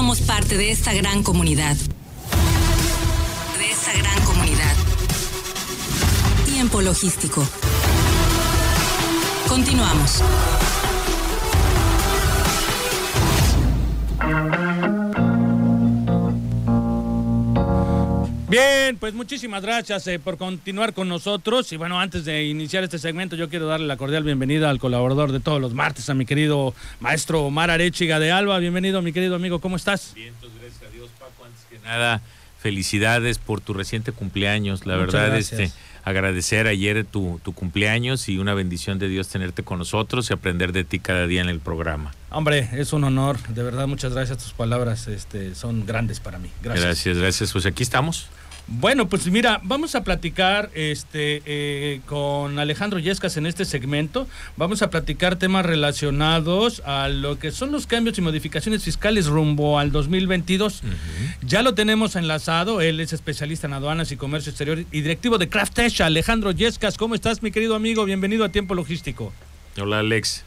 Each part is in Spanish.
somos parte de esta gran comunidad. De esta gran comunidad. Tiempo logístico. Continuamos. Bien, pues muchísimas gracias eh, por continuar con nosotros. Y bueno, antes de iniciar este segmento, yo quiero darle la cordial bienvenida al colaborador de todos los martes, a mi querido maestro Omar Arechiga de Alba. Bienvenido, mi querido amigo, ¿cómo estás? Bien, pues gracias a Dios, Paco. Antes que nada, felicidades por tu reciente cumpleaños. La verdad, este agradecer ayer tu, tu cumpleaños y una bendición de Dios tenerte con nosotros y aprender de ti cada día en el programa. Hombre, es un honor, de verdad, muchas gracias. Tus palabras este, son grandes para mí. Gracias. Gracias, gracias. Pues aquí estamos. Bueno, pues mira, vamos a platicar este, eh, con Alejandro Yescas en este segmento. Vamos a platicar temas relacionados a lo que son los cambios y modificaciones fiscales rumbo al 2022. Ya lo tenemos enlazado. Él es especialista en aduanas y comercio exterior y directivo de Craftesh. Alejandro Yescas, ¿cómo estás, mi querido amigo? Bienvenido a Tiempo Logístico. Hola, Alex.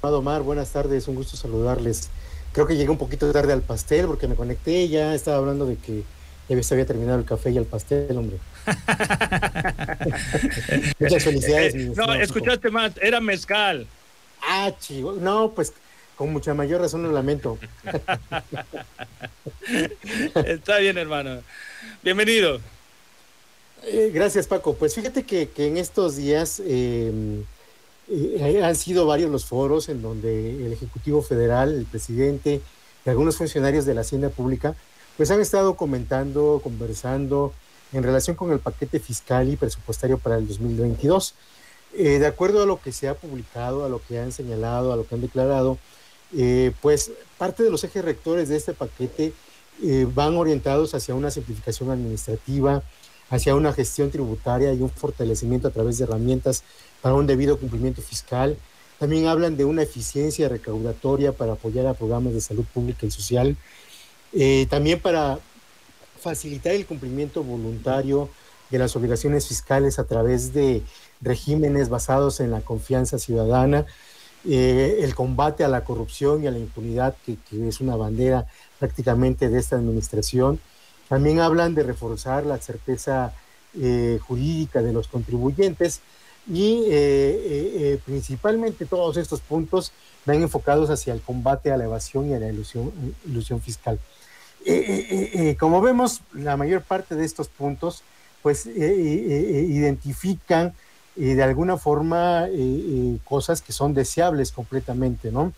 Omar, buenas tardes, un gusto saludarles. Creo que llegué un poquito tarde al pastel porque me conecté, ya estaba hablando de que ya se había terminado el café y el pastel, hombre. Muchas felicidades. Eh, no, escuchaste más, era mezcal. Ah, chivo. No, pues con mucha mayor razón lo lamento. Está bien, hermano. Bienvenido. Eh, gracias, Paco. Pues fíjate que, en estos días em, eh, han sido varios los foros en donde el Ejecutivo Federal, el presidente y algunos funcionarios de la Hacienda Pública pues han estado comentando, conversando en relación con el paquete fiscal y presupuestario para el 2022. Eh, de acuerdo a lo que se ha publicado, a lo que han señalado, a lo que han declarado, eh, pues parte de los ejes rectores de este paquete eh, van orientados hacia una simplificación administrativa, hacia una gestión tributaria y un fortalecimiento a través de herramientas para un debido cumplimiento fiscal. También hablan de una eficiencia recaudatoria para apoyar a programas de salud pública y social, eh, también para facilitar el cumplimiento voluntario de las obligaciones fiscales a través de regímenes basados en la confianza ciudadana, eh, el combate a la corrupción y a la impunidad, que, es una bandera prácticamente de esta administración. También hablan de reforzar la certeza eh, jurídica de los contribuyentes y principalmente todos estos puntos van enfocados hacia el combate a la evasión y a la ilusión fiscal. Eh, eh, eh, como vemos, la mayor parte de estos puntos pues identifican de alguna forma cosas que son deseables completamente, ¿no?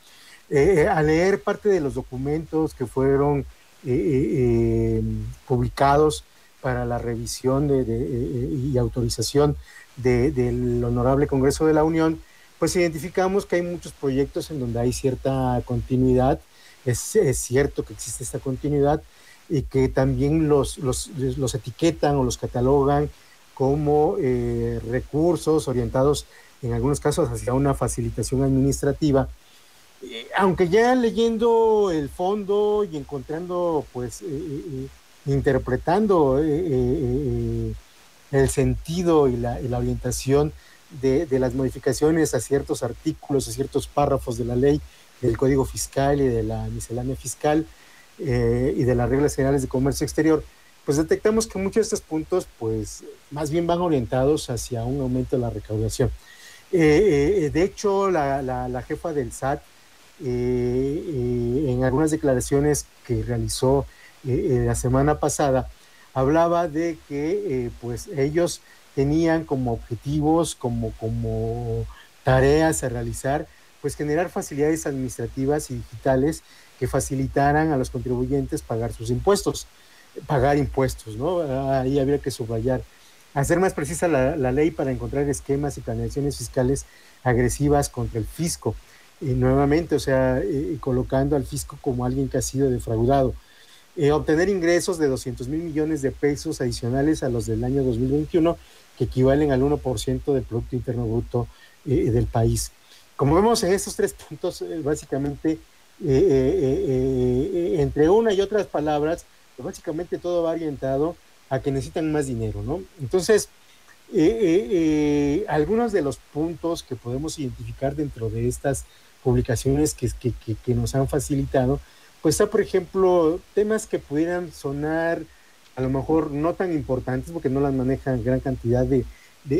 al leer parte de los documentos que fueron publicados para la revisión y autorización del Honorable Congreso de la Unión, pues identificamos que hay muchos proyectos en donde hay cierta continuidad es, cierto que existe esta continuidad y que también los, los, etiquetan o los catalogan como eh, recursos orientados en algunos casos hacia una facilitación administrativa. Eh, aunque ya leyendo el fondo y encontrando, pues, eh, interpretando el sentido y la, orientación de, de, las modificaciones a ciertos artículos, a ciertos párrafos de la ley, del Código Fiscal y de la miscelánea fiscal eh, y de las reglas generales de comercio exterior, pues detectamos que muchos de estos puntos, pues más bien van orientados hacia un aumento de la recaudación. Eh, eh, de hecho, la, la, jefa del SAT, en algunas declaraciones que realizó la semana pasada, hablaba de que pues ellos tenían como objetivos, como, como tareas a realizar, pues generar facilidades administrativas y digitales que facilitaran a los contribuyentes pagar sus impuestos, pagar impuestos, ¿no? Ahí habría que subrayar. Hacer más precisa la, ley para encontrar esquemas y planeaciones fiscales agresivas contra el fisco. Y nuevamente, o sea, eh, colocando al fisco como alguien que ha sido defraudado. Eh, obtener ingresos de 200 mil millones de pesos adicionales a los del año 2021, que equivalen al 1% del Producto Interno Bruto eh, del país. Como vemos en estos tres puntos, eh, básicamente, entre una y otras palabras, pues básicamente todo va orientado a que necesitan más dinero, ¿no? Entonces, algunos de los puntos que podemos identificar dentro de estas publicaciones que, que, que, nos han facilitado, pues está, por ejemplo, temas que pudieran sonar a lo mejor no tan importantes porque no las manejan gran cantidad de,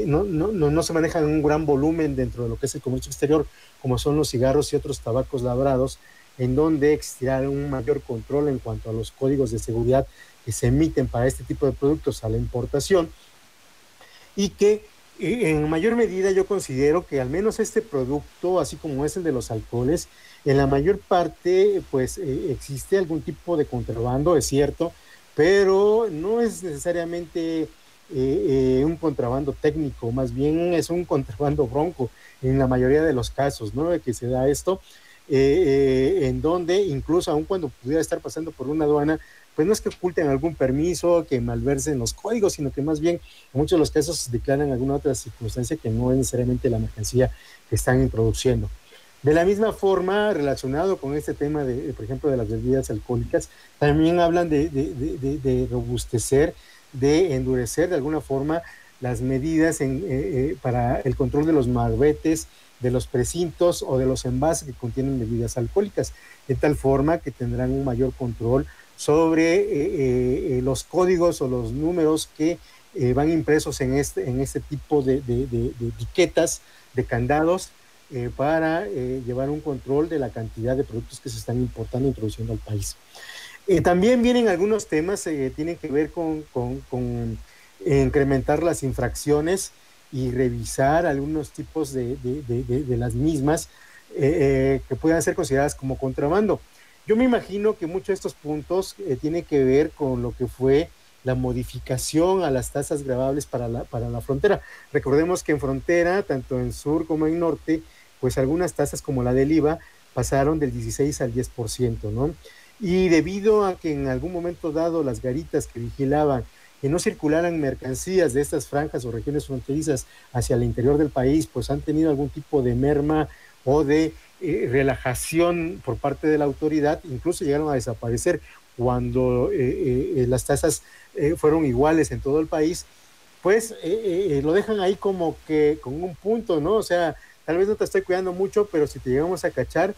no, no, no, no, se manejan un gran volumen dentro de lo que es el comercio exterior, como son los cigarros y otros tabacos labrados, en donde existirá un mayor control en cuanto a los códigos de seguridad que se emiten para este tipo de productos a la importación y que en mayor medida yo considero que al menos este producto, así como es el de los alcoholes, en la mayor parte pues eh, existe algún tipo de contrabando, es cierto, pero no es necesariamente eh, un contrabando técnico, más bien es un contrabando bronco en la mayoría de los casos, ¿no? Que se da esto, en donde incluso aun cuando pudiera estar pasando por una aduana, pues no es que oculten algún permiso, que malversen los códigos, sino que más bien en muchos de los casos declaran alguna otra circunstancia que no es necesariamente la mercancía que están introduciendo. De la misma forma, relacionado con este tema, de, por ejemplo, de las bebidas alcohólicas, también hablan de, robustecer, de endurecer de alguna forma las medidas eh, eh, para el control de los marbetes, de los precintos o de los envases que contienen bebidas alcohólicas, de tal forma que tendrán un mayor control sobre eh, eh, eh, los códigos o los números que van impresos en este, en este tipo de, etiquetas, de candados, para llevar un control de la cantidad de productos que se están importando e introduciendo al país. también vienen algunos temas que tienen que ver con, con, incrementar las infracciones y revisar algunos tipos de, las mismas que puedan ser consideradas como contrabando. Yo me imagino que muchos de estos puntos eh, tienen que ver con lo que fue la modificación a las tasas grabables para la, para la frontera. Recordemos que en frontera, tanto en sur como en norte, pues algunas tasas como la del IVA pasaron del 16 al 10%, ¿no? Y debido a que en algún momento dado las garitas que vigilaban que no circularan mercancías de estas franjas o regiones fronterizas hacia el interior del país, pues han tenido algún tipo de merma o de eh, relajación por parte de la autoridad, incluso llegaron a desaparecer cuando eh, eh, las tasas fueron iguales en todo el país, pues lo dejan ahí como que con un punto, ¿no? O sea, tal vez no te estoy cuidando mucho, pero si te llegamos a cachar,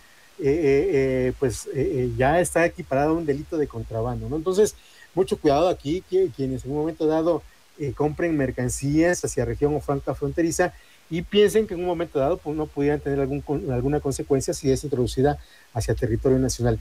pues ya está equiparado a un delito de contrabando, ¿no? Entonces, mucho cuidado aquí, que quienes en un momento dado compren mercancías hacia región o franca fronteriza, y piensen que en un momento dado pues, no pudieran tener algún, alguna consecuencia si es introducida hacia territorio nacional.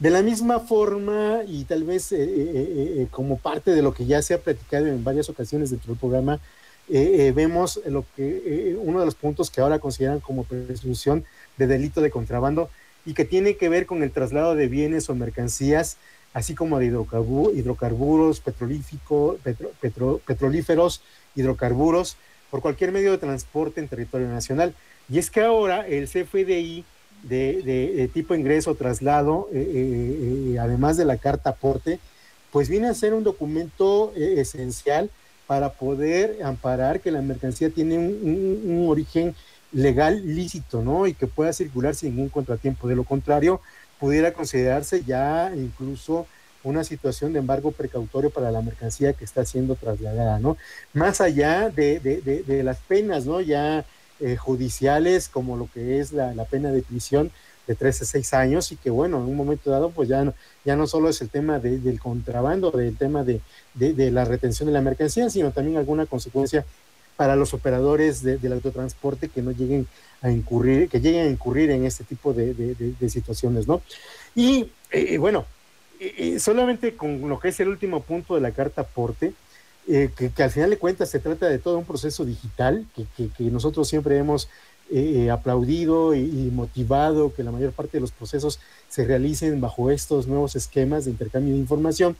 De la misma forma, y tal vez eh, eh, eh, como parte de lo que ya se ha platicado en varias ocasiones dentro del programa, vemos lo que uno de los puntos que ahora consideran como presunción de delito de contrabando y que tiene que ver con el traslado de bienes o mercancías, así como de hidrocarburos, petrolífico, petrolíferos, hidrocarburos, por cualquier medio de transporte en territorio nacional. Y es que ahora el CFDI de, tipo ingreso, traslado, eh, eh, eh, además de la carta aporte, pues viene a ser un documento esencial para poder amparar que la mercancía tiene un, origen legal lícito, ¿no? Y que pueda circular sin ningún contratiempo. De lo contrario, pudiera considerarse ya incluso una situación de embargo precautorio para la mercancía que está siendo trasladada, ¿no? Más allá de, de, las penas, ¿no? Ya eh, judiciales, como lo que es la, pena de prisión de 3 a 6 años, y que bueno, en un momento dado, pues ya no, ya no solo es el tema del contrabando, del tema de, la retención de la mercancía, sino también alguna consecuencia para los operadores del autotransporte que no lleguen a incurrir, que lleguen a incurrir en este tipo de, situaciones, ¿no? Y eh, bueno, solamente con lo que es el último punto de la carta aporte, eh, que, al final de cuentas se trata de todo un proceso digital que, nosotros siempre hemos eh, eh, aplaudido y, motivado que la mayor parte de los procesos se realicen bajo estos nuevos esquemas de intercambio de información.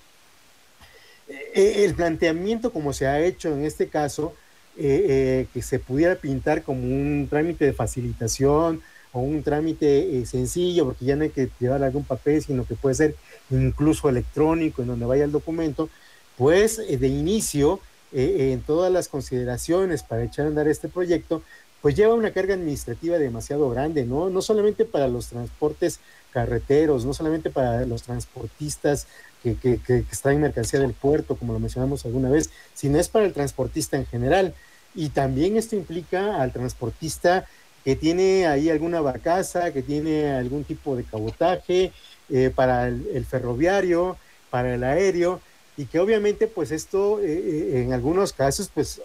el planteamiento como se ha hecho en este caso, que se pudiera pintar como un trámite de facilitación o un trámite sencillo, porque ya no hay que llevar algún papel, sino que puede ser incluso electrónico, en donde vaya el documento, pues eh, de inicio, eh, eh, en todas las consideraciones para echar a andar este proyecto, pues lleva una carga administrativa demasiado grande, ¿no? No solamente para los transportes carreteros, no solamente para los transportistas que, que, que, extraen mercancía del puerto, como lo mencionamos alguna vez, sino es para el transportista en general. Y también esto implica al transportista que tiene ahí alguna barcaza, que tiene algún tipo de cabotaje eh, para el, ferroviario, para el aéreo, y que obviamente pues esto en algunos casos pues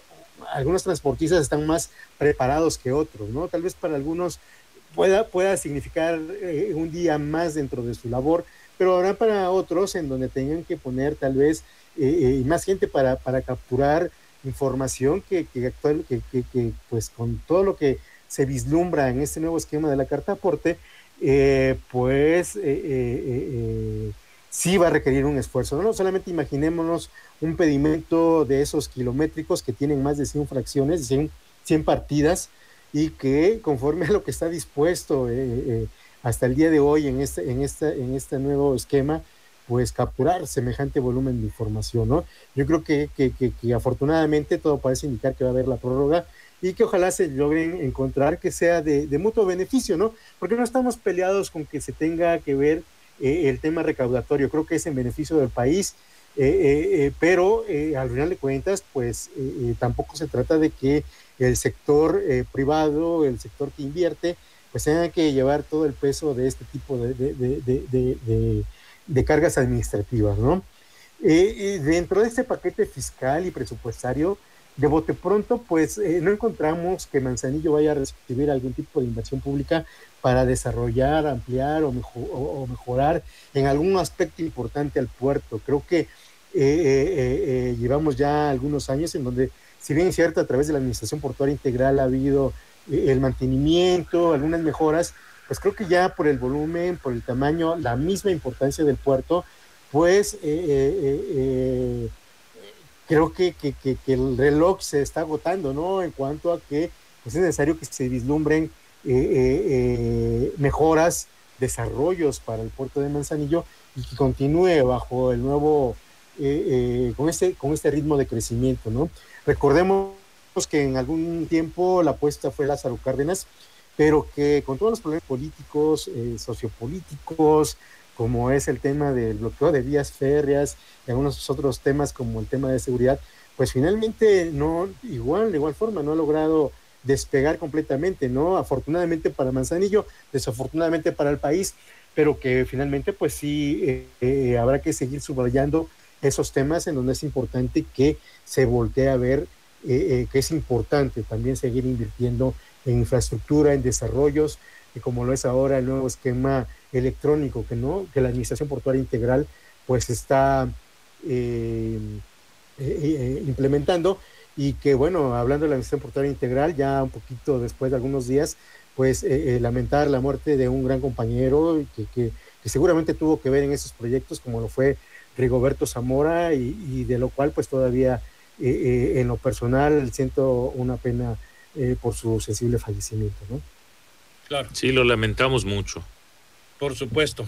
algunos transportistas están más preparados que otros, ¿no? Tal vez para algunos pueda, pueda significar un día más dentro de su labor, pero habrá para otros en donde tengan que poner tal vez eh, más gente para, para capturar información que, que, actual, que, que, pues con todo lo que se vislumbra en este nuevo esquema de la carta aporte, eh, pues eh, sí va a requerir un esfuerzo. No solamente imaginémonos un pedimento de esos kilométricos que tienen más de 100 fracciones, 100, 100 partidas, y que conforme a lo que está dispuesto hasta el día de hoy en este, en este, en este nuevo esquema, pues capturar semejante volumen de información, ¿no? Yo creo que, que, que, afortunadamente todo parece indicar que va a haber la prórroga y que ojalá se logren encontrar que sea de, mutuo beneficio, ¿no? Porque no estamos peleados con que se tenga que ver eh, el tema recaudatorio, creo que es en beneficio del país, eh, eh, pero al final de cuentas, pues tampoco se trata de que el sector privado, el sector que invierte, pues tenga que llevar todo el peso de este tipo de, de, cargas administrativas, ¿no? Dentro de este paquete fiscal y presupuestario, de bote pronto, pues eh, no encontramos que Manzanillo vaya a recibir algún tipo de inversión pública para desarrollar, ampliar o, o, mejorar en algún aspecto importante al puerto. Creo que eh, llevamos ya algunos años en donde, si bien es cierto, a través de la Administración Portuaria Integral ha habido el mantenimiento, algunas mejoras, pues creo que ya por el volumen, por el tamaño, la misma importancia del puerto, pues eh, eh, eh, creo que, que, el reloj se está agotando, ¿no? En cuanto a que es necesario que se vislumbren mejoras, desarrollos para el puerto de Manzanillo y que continúe bajo el nuevo, con, este, con este ritmo de crecimiento, ¿no? Recordemos que en algún tiempo la apuesta fue Lázaro Cárdenas, pero que con todos los problemas políticos, eh, sociopolíticos, como es el tema del bloqueo de vías férreas y algunos otros temas como el tema de seguridad, pues finalmente no, igual, de igual forma, no ha logrado despegar completamente, ¿no? Afortunadamente para Manzanillo, desafortunadamente para el país, pero que finalmente pues sí eh, eh, habrá que seguir subrayando esos temas en donde es importante que se voltee a ver eh, eh, que es importante también seguir invirtiendo en infraestructura, en desarrollos, y como lo es ahora el nuevo esquema electrónico que no, que la Administración Portuaria Integral pues está eh, implementando y que bueno, hablando de la Administración Portuaria Integral, ya un poquito después de algunos días, pues lamentar la muerte de un gran compañero que, que, seguramente tuvo que ver en esos proyectos, como lo fue Rigoberto Zamora, y de lo cual pues todavía eh, en lo personal siento una pena eh, por su sensible fallecimiento, ¿no? Claro. Sí, lo lamentamos mucho. Por supuesto.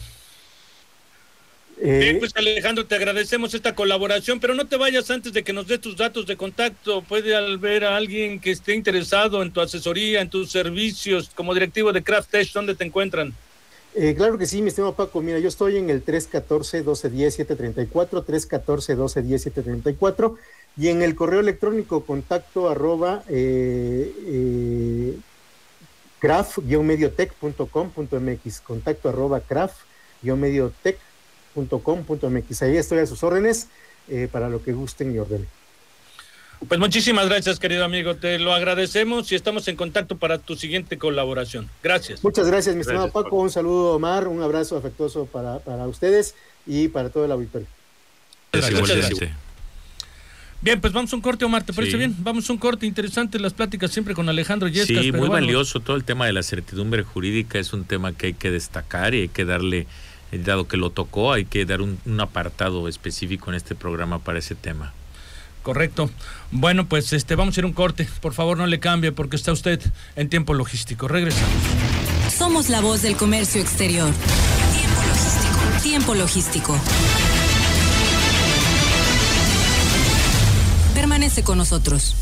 Bien, pues Alejandro, te agradecemos esta colaboración, pero no te vayas antes de que nos dé tus datos de contacto. Puede haber a alguien que esté interesado en tu asesoría, en tus servicios como directivo de Craft Tech, ¿dónde te encuentran? claro que sí, mi estimado Paco. Mira, yo estoy en el 314-1210-734, 314-1210-734 y en el correo electrónico contacto arroba eh, eh, craft-mediotech.com.mx, contacto arroba craft-mediotech.com.mx. Ahí estoy a sus órdenes eh, para lo que gusten y ordenen. Pues muchísimas gracias, querido amigo. Te lo agradecemos y estamos en contacto para tu siguiente colaboración. Gracias. Muchas gracias, mi estimado Paco. Un saludo, Omar. Un abrazo afectuoso para, para ustedes y para todo el auditorio. Gracias. Bien, pues vamos a un corte, Omar, ¿te parece bien? Vamos a un corte interesante, las pláticas siempre con Alejandro Yescas. Sí, muy valioso todo el tema de la certidumbre jurídica, es un tema que hay que destacar y hay que darle, eh, dado que lo tocó, hay que dar un, apartado específico en este programa para ese tema. Correcto. Bueno, pues este vamos a ir a un corte. Por favor, no le cambie porque está usted en tiempo logístico. Regresamos. Somos la voz del comercio exterior. Tiempo logístico. Tiempo logístico. Con nosotros.